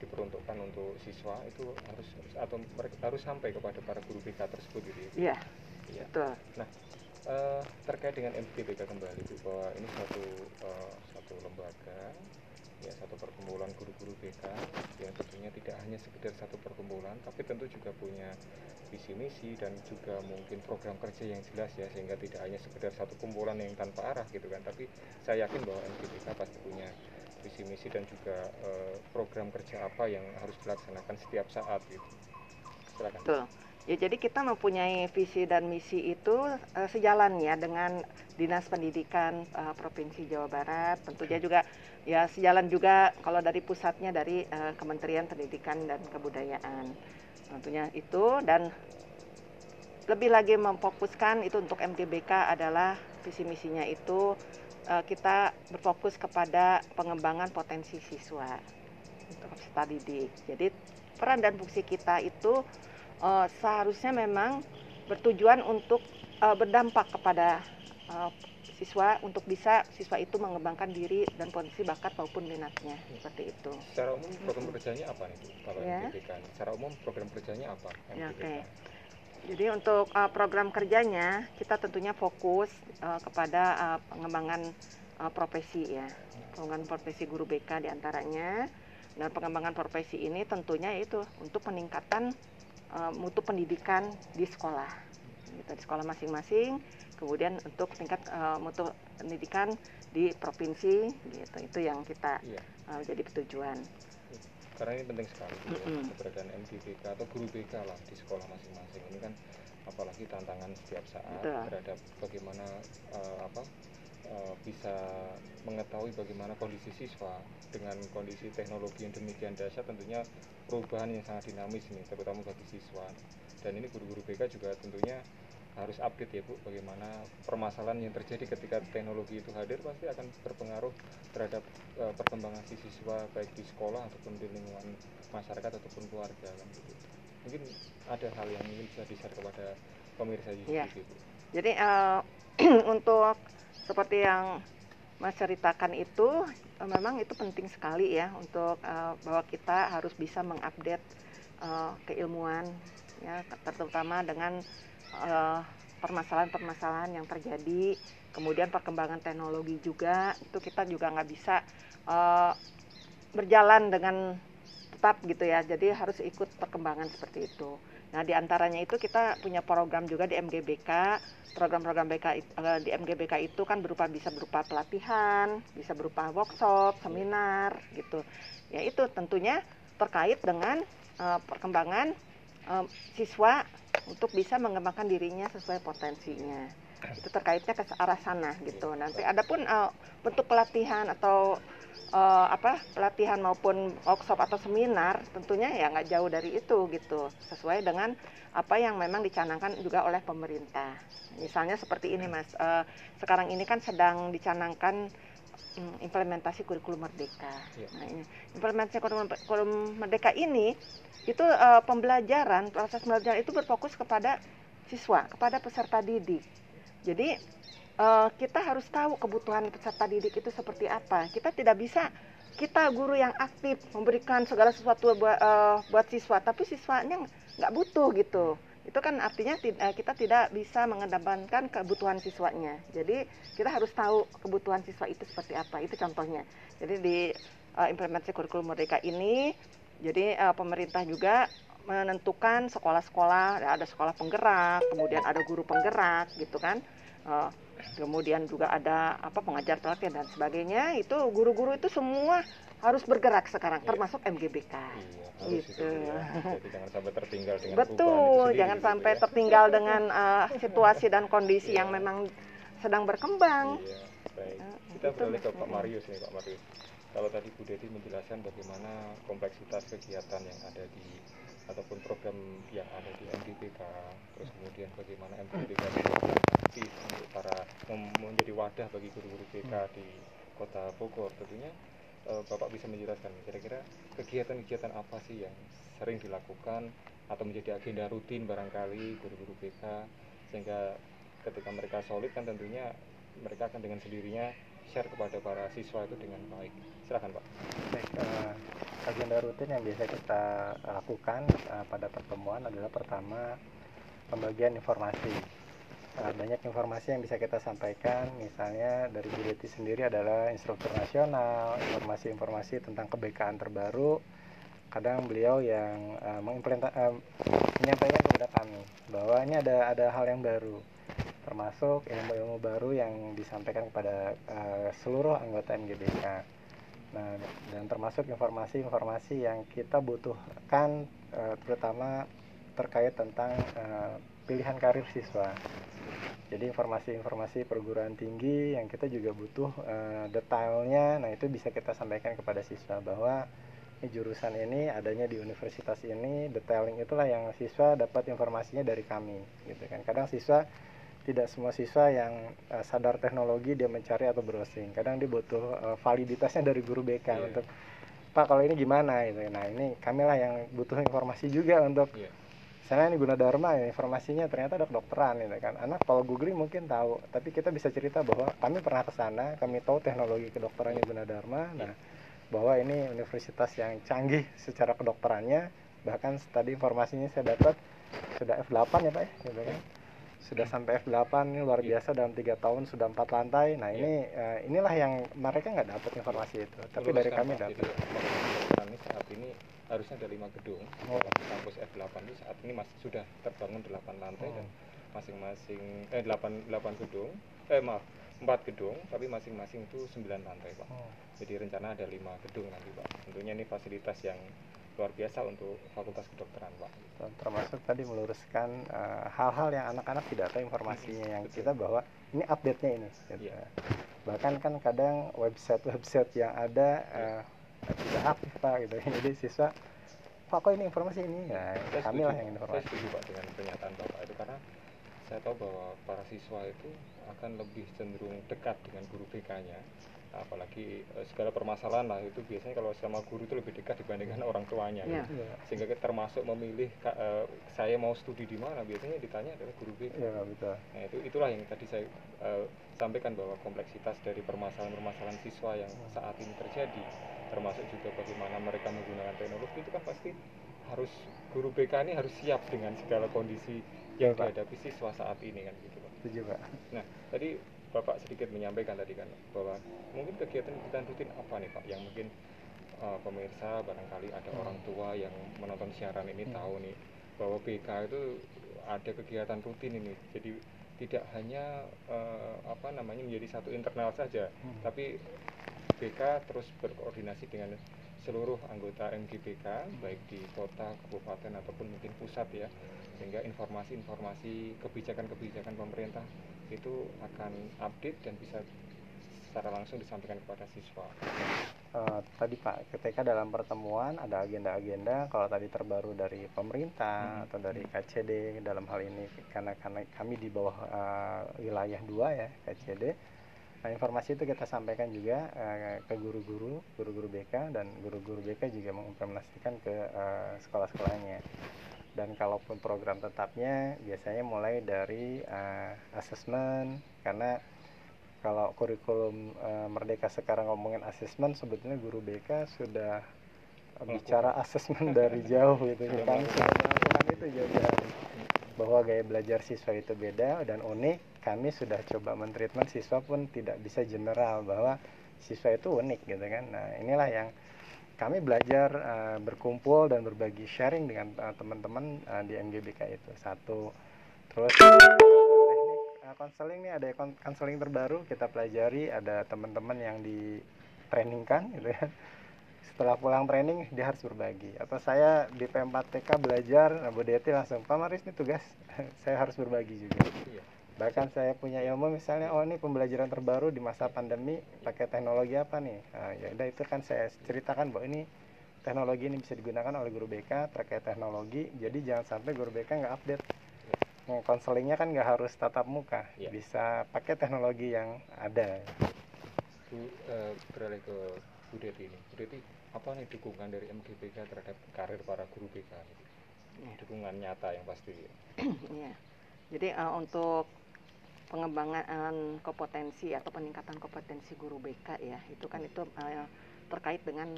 diperuntukkan untuk siswa itu harus atau harus sampai kepada para guru BK tersebut gitu ya.
Iya,
Iya.
betul.
Eh, terkait dengan MGPK kembali Bu, bahwa ini satu eh, satu lembaga ya satu perkumpulan guru-guru BK yang tentunya tidak hanya sekedar satu perkumpulan tapi tentu juga punya visi misi dan juga mungkin program kerja yang jelas ya sehingga tidak hanya sekedar satu kumpulan yang tanpa arah gitu kan. Tapi saya yakin bahwa MGPK pasti punya visi misi dan juga eh, program kerja apa yang harus dilaksanakan setiap saat gitu. Silakan.
Betul. Ya jadi kita mempunyai visi dan misi itu eh, sejalan ya dengan Dinas Pendidikan eh, Provinsi Jawa Barat. Tentunya juga ya sejalan juga kalau dari pusatnya dari eh, Kementerian Pendidikan dan Kebudayaan. Tentunya itu dan lebih lagi memfokuskan itu untuk MGBK adalah visi misinya itu eh, kita berfokus kepada pengembangan potensi siswa untuk peserta didik. Jadi peran dan fungsi kita itu eh, seharusnya memang bertujuan untuk eh, berdampak kepada eh, siswa untuk bisa siswa itu mengembangkan diri dan potensi bakat maupun minatnya seperti itu.
Secara umum program kerjanya apa nih Bu, kalau
Ya.
Ini? Secara umum program kerjanya apa
Ya, oke. Jadi untuk eh, program kerjanya kita tentunya fokus eh, kepada eh, pengembangan eh, profesi ya, pengembangan profesi guru BK di antaranya. Dan pengembangan profesi ini tentunya itu untuk peningkatan eh, mutu pendidikan di sekolah, gitu, di sekolah masing-masing. Kemudian untuk tingkat eh, mutu pendidikan di provinsi, gitu. Itu yang kita
Iya.
eh, jadi tujuan.
Karena ini penting sekali ya,
Mm-mm.
keberadaan MGPK atau guru BK lah di sekolah masing-masing. Ini kan apalagi tantangan setiap saat
Betul.
terhadap bagaimana eh, apa eh, bisa mengetahui bagaimana kondisi siswa dengan kondisi teknologi yang demikian dahsyat tentunya perubahan yang sangat dinamis nih terutama bagi siswa dan ini guru-guru BK juga tentunya harus update ya Bu bagaimana permasalahan yang terjadi ketika teknologi itu hadir pasti akan berpengaruh terhadap eh, perkembangan si siswa baik di sekolah ataupun di lingkungan masyarakat ataupun keluarga kan gitu. Mungkin ada hal yang ingin bisa di-share kepada pemirsa di
Iya.
sini Bu.
Jadi eh, untuk seperti yang Mas ceritakan itu eh, memang itu penting sekali ya untuk eh, bahwa kita harus bisa mengupdate eh, keilmuan ya terutama dengan eh, permasalahan-permasalahan yang terjadi kemudian perkembangan teknologi juga itu kita juga nggak bisa eh, berjalan dengan tetap gitu ya. Jadi harus ikut perkembangan seperti itu nah di antaranya itu kita punya program juga di MGBK program-program BK eh, di MGBK itu kan berupa bisa berupa pelatihan bisa berupa workshop seminar gitu. Ya itu tentunya terkait dengan eh, perkembangan eh, siswa untuk bisa mengembangkan dirinya sesuai potensinya. Itu terkaitnya ke arah sana gitu. Nanti adapun eh, bentuk pelatihan atau eh, apa pelatihan maupun workshop atau seminar tentunya ya nggak jauh dari itu gitu. Sesuai dengan apa yang memang dicanangkan juga oleh pemerintah. Misalnya seperti ini mas eh, sekarang ini kan sedang dicanangkan mm, implementasi kurikulum merdeka.
Iya.
nah ini implementasi kurikulum, merdeka ini itu eh, pembelajaran proses pembelajaran itu berfokus kepada siswa kepada peserta didik. Jadi eh, kita harus tahu kebutuhan peserta didik itu seperti apa. Kita tidak bisa kita guru yang aktif memberikan segala sesuatu buat, eh, buat siswa, tapi siswanya nggak butuh gitu. Itu kan artinya eh, kita tidak bisa mengedepankan kebutuhan siswanya. Jadi kita harus tahu kebutuhan siswa itu seperti apa. Itu contohnya. Jadi di eh, implementasi kurikulum merdeka ini, jadi eh, pemerintah juga menentukan sekolah-sekolah ada sekolah penggerak kemudian ada guru penggerak gitu kan kemudian juga ada apa pengajar pelatihan dan sebagainya itu guru-guru itu semua harus bergerak sekarang
Iya.
termasuk MGBK
Iya,
Gitu.
ya. Jadi jangan sampai tertinggal dengan
betul
sendiri
jangan
gitu
sampai
ya.
tertinggal dengan eh, situasi dan kondisi
Iya.
yang memang sedang berkembang
Iya, baik.
Eh,
Kita
itu,
beralih ke. Pak Marius nih, Pak Marius. kalau tadi Bu Dedi menjelaskan bagaimana kompleksitas kegiatan yang ada di ataupun program yang ada di MDPK terus kemudian bagaimana MDPK aktif untuk para menjadi wadah bagi guru-guru BK di kota Bogor. Tentunya eh, Bapak bisa menjelaskan kira-kira kegiatan-kegiatan apa sih yang sering dilakukan atau menjadi agenda rutin barangkali guru-guru BK sehingga ketika mereka solid kan tentunya mereka akan dengan sendirinya share kepada para siswa itu dengan baik silakan Pak
Baik, eh, agenda rutin yang biasa kita lakukan eh, pada pertemuan adalah pertama pembagian informasi. Eh, banyak informasi yang bisa kita sampaikan, misalnya dari Bu sendiri adalah instruktur nasional, informasi-informasi tentang kebekaan terbaru. Kadang beliau yang mengimplementa- eh, menyampaikan kepada kami bahwa ini ada ada hal yang baru, termasuk ilmu-ilmu baru yang disampaikan kepada eh, seluruh anggota MGBK. Nah, dan termasuk informasi-informasi yang kita butuhkan eh, terutama terkait tentang eh, pilihan karir siswa. Jadi informasi-informasi perguruan tinggi yang kita juga butuh eh, detailnya, nah itu bisa kita sampaikan kepada siswa bahwa ini jurusan ini adanya di universitas ini, detailing itulah yang siswa dapat informasinya dari kami, gitu kan. Kadang siswa tidak semua siswa yang eh, sadar teknologi dia mencari atau browsing. Kadang dia butuh eh, validitasnya dari guru BK
Iya.
untuk Pak kalau ini gimana gitu. Nah, ini kamilah yang butuh informasi juga untuk
Iya.
saya ini Gunadarma ya, informasinya ternyata ada kedokteran gitu kan. Anak kalau googling mungkin tahu, tapi kita bisa cerita bahwa kami pernah ke sana, kami tahu teknologi kedokterannya Gunadarma. Nah, bahwa ini universitas yang canggih secara kedokterannya, bahkan tadi informasinya saya dapat sudah F8 ya Pak ya, gitu kan. Sudah sampai F8 ini luar biasa dalam tiga tahun sudah empat lantai. Nah ini eh, inilah yang mereka nggak dapat informasi itu, tapi dari
Meluruskan,
kami dapat.
Ini saat ini harusnya ada lima gedung
Oh.
kampus F8 itu saat ini masih sudah terbangun 8 lantai
Oh.
dan masing-masing eh 8 8 gedung eh maaf 4 gedung tapi masing-masing itu 9 lantai Pak.
Oh.
Jadi rencana ada lima gedung nanti Pak. Tentunya ini fasilitas yang luar biasa untuk Fakultas Kedokteran Pak.
Termasuk tadi meluruskan eh, hal-hal yang anak-anak tidak tahu informasinya yang
Betul.
kita bahwa ini update-nya ini gitu.
Iya.
bahkan kan kadang website-website yang ada eh, tidak aktif pak gitu jadi siswa pak kok ini informasi ini ya
Saya
kami lah yang
Saya
informasi
setuju Pak dengan pernyataan Bapak itu karena saya tahu bahwa para siswa itu akan lebih cenderung dekat dengan guru BK-nya. Apalagi eh, segala permasalahan lah itu biasanya kalau sama guru itu lebih dekat dibandingkan orang tuanya.
Iya.
gitu.
Iya,
Sehingga kita termasuk memilih ka- eh, saya mau studi di mana biasanya ditanya adalah guru BK.
iya betul
Nah, itu itulah yang tadi saya eh, sampaikan bahwa kompleksitas dari permasalahan-permasalahan siswa yang saat ini terjadi termasuk juga bagaimana mereka menggunakan teknologi itu kan pasti harus guru BK ini harus siap dengan segala kondisi yang
Iya, Pak.
dihadapi siswa saat ini kan gitu Pak.
setuju pak
Nah, tadi Bapak sedikit menyampaikan tadi kan bahwa mungkin kegiatan-kegiatan rutin apa nih Pak yang mungkin eh, pemirsa barangkali ada orang tua yang menonton siaran ini
Hmm.
tahu nih bahwa BK itu ada kegiatan rutin ini. Jadi tidak hanya eh, apa namanya menjadi satu internal saja,
Hmm.
tapi BK terus berkoordinasi dengan seluruh anggota MGBK baik di kota, kabupaten ataupun mungkin pusat ya sehingga informasi-informasi kebijakan-kebijakan pemerintah itu akan update dan bisa secara langsung disampaikan kepada siswa.
Eh, tadi Pak, ketika dalam pertemuan ada agenda-agenda, kalau tadi terbaru dari pemerintah
Hmm.
atau dari KCD dalam hal ini karena karena kami di bawah eh, wilayah 2 ya KCD. Nah, informasi itu kita sampaikan juga eh, ke guru-guru, guru-guru BK dan guru-guru BK juga mengimplementasikan ke eh, sekolah-sekolahnya. Dan kalaupun program tetapnya biasanya mulai dari eh, asesmen karena kalau kurikulum eh, Merdeka sekarang ngomongin asesmen sebetulnya guru BK sudah bicara asesmen dari jauh gitu kan.
melakukan.
sudah melakukan itu jauh-jauh bahwa gaya belajar siswa itu beda dan unik kami sudah coba mentreatment siswa pun tidak bisa general bahwa siswa itu unik gitu kan. Nah inilah yang kami belajar eh, berkumpul dan berbagi sharing dengan eh, teman-teman eh, di MGBK itu. Satu. Terus teknik konseling nih ada kon- konseling terbaru kita pelajari. Ada teman-teman yang di trainingkan gitu ya. Setelah pulang training dia harus berbagi. Atau saya di P4TK belajar nah, Bu Deti langsung Pak Maris ini tugas. Saya harus berbagi juga.
Iya.
Bahkan saya punya ilmu misalnya oh ini pembelajaran terbaru di masa pandemi pakai teknologi apa nih nah, ya udah itu kan saya ceritakan bahwa ini teknologi ini bisa digunakan oleh guru BK terkait teknologi jadi jangan sampai guru BK nggak update Nah, konselingnya kan nggak harus tatap muka
Ya.
bisa pakai teknologi yang ada
Bu, eh, beralih ke Bu Deti ini. Bu Deti, apa nih dukungan dari MGBK terhadap karir para guru BK?
Ya.
Dukungan nyata yang pasti.
Iya. Jadi eh, untuk pengembangan kompetensi atau peningkatan kompetensi guru BK ya, itu kan itu eh, terkait dengan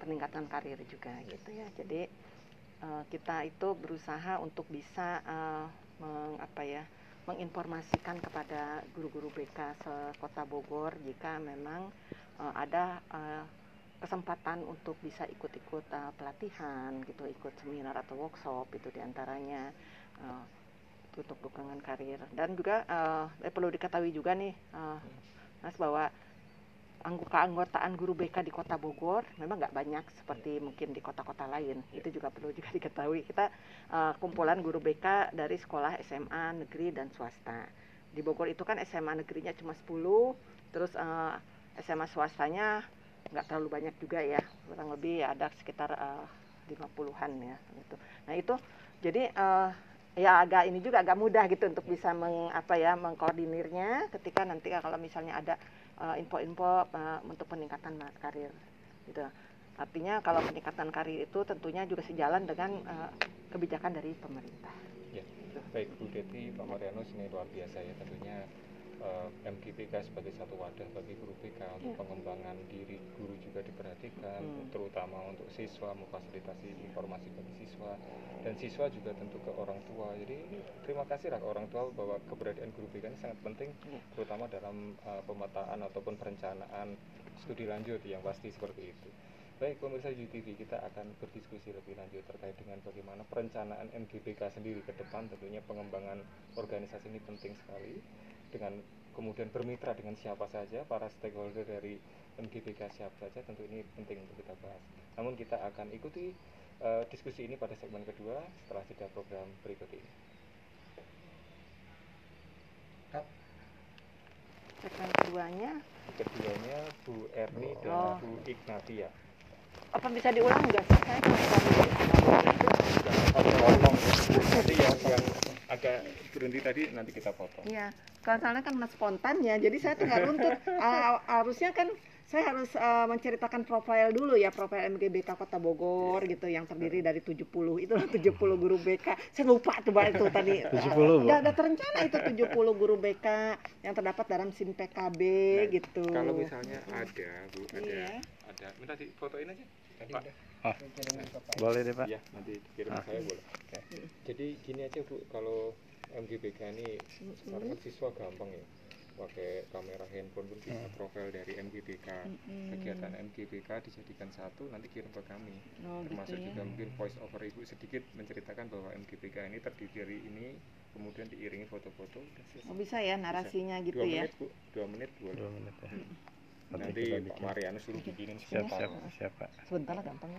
peningkatan karir juga gitu ya. Jadi eh, kita itu berusaha untuk bisa eh, meng- apa ya, menginformasikan kepada guru-guru BK sekota Bogor jika memang eh, ada eh, kesempatan untuk bisa ikut-ikut eh, pelatihan gitu, ikut seminar atau workshop itu di antaranya eh, untuk dukungan karir. Dan juga eh, eh, perlu diketahui juga nih eh, Mas bahwa anggo- keanggotaan guru BK di Kota Bogor memang nggak banyak seperti mungkin di kota-kota lain. Itu juga perlu juga diketahui. Kita eh, kumpulan guru BK dari sekolah SMA negeri dan swasta. Di Bogor itu kan SMA negerinya cuma 10 terus eh, SMA swastanya nggak terlalu banyak juga ya. Kurang lebih ada sekitar eh, 50-an ya gitu. Nah itu jadi eh, ya agak ini juga agak mudah gitu untuk bisa meng, apa ya mengkoordinirnya ketika nanti kalau misalnya ada eh, info-info eh, untuk peningkatan karir gitu. Artinya kalau peningkatan karir itu tentunya juga sejalan dengan eh, kebijakan dari pemerintah.
Ya, baik Bu Deti, Pak Marianus ini luar biasa ya tentunya eh, MGBK sebagai satu wadah bagi guru BK untuk
Ya.
pengembangan diri guru juga diperhatikan
Hmm.
terutama untuk siswa memfasilitasi informasi bagi siswa dan siswa juga tentu ke orang tua jadi terima kasih lah ke orang tua bahwa keberadaan guru BK ini sangat penting
Ya.
terutama dalam eh, pemetaan ataupun perencanaan studi lanjut yang pasti seperti itu Baik, pemirsa UTV, kita akan berdiskusi lebih lanjut terkait dengan bagaimana perencanaan MGBK sendiri ke depan. Tentunya pengembangan organisasi ini penting sekali. Dengan kemudian bermitra dengan siapa saja, para stakeholder dari MGBK siapa saja, tentu ini penting untuk kita bahas. Namun kita akan ikuti eh, diskusi ini pada segmen kedua setelah jeda program berikut ini.
Segmen keduanya
Keduanya Bu Erni dan
Oh.
Bu Ignatia.
apa bisa diulang nggak sih? Saya kan
Jangan potong. Nanti yang, yang agak berhenti tadi nanti kita potong.
Iya, kalau soalnya kan spontan ya, jadi saya tuh nggak runtut. Ah, harusnya kan saya harus ah, menceritakan profil dulu ya, profil MGBK Kota Bogor gitu, yang terdiri dari 70, itulah 70 guru BK. Saya lupa tuh Mbak, itu tadi.
70, Bu.
Udah ada terencana itu 70 guru BK yang terdapat dalam SIN PKB
Nah,
gitu.
Kalau misalnya ada, Bu, ada
Iya.
ada minta difotoin aja.
Tadi
Pak.
Ah.
Pak.
boleh deh pak
Iya, nanti dikirim
Ah.
ke saya boleh. Jadi gini aja, Bu, kalau MGBK ini sekarang kan siswa gampang ya. Pakai kamera handphone pun bisa
Hmm.
profil dari MGBK.
Mm-mm.
Kegiatan MGBK dijadikan satu nanti kirim ke kami.
Oh, gitu
Termasuk
ya.
juga mungkin voice over Ibu sedikit menceritakan bahwa MGBK ini terdiri dari ini kemudian diiringi foto-foto.
Oh, bisa ya narasinya gitu
dua
ya.
menit bu dua menit boleh
dua menit ya Nanti
nanti Pak. Marianus suruh bikinin
siap
sebentar.
siap siap pak
Sebentar lah gampang ya.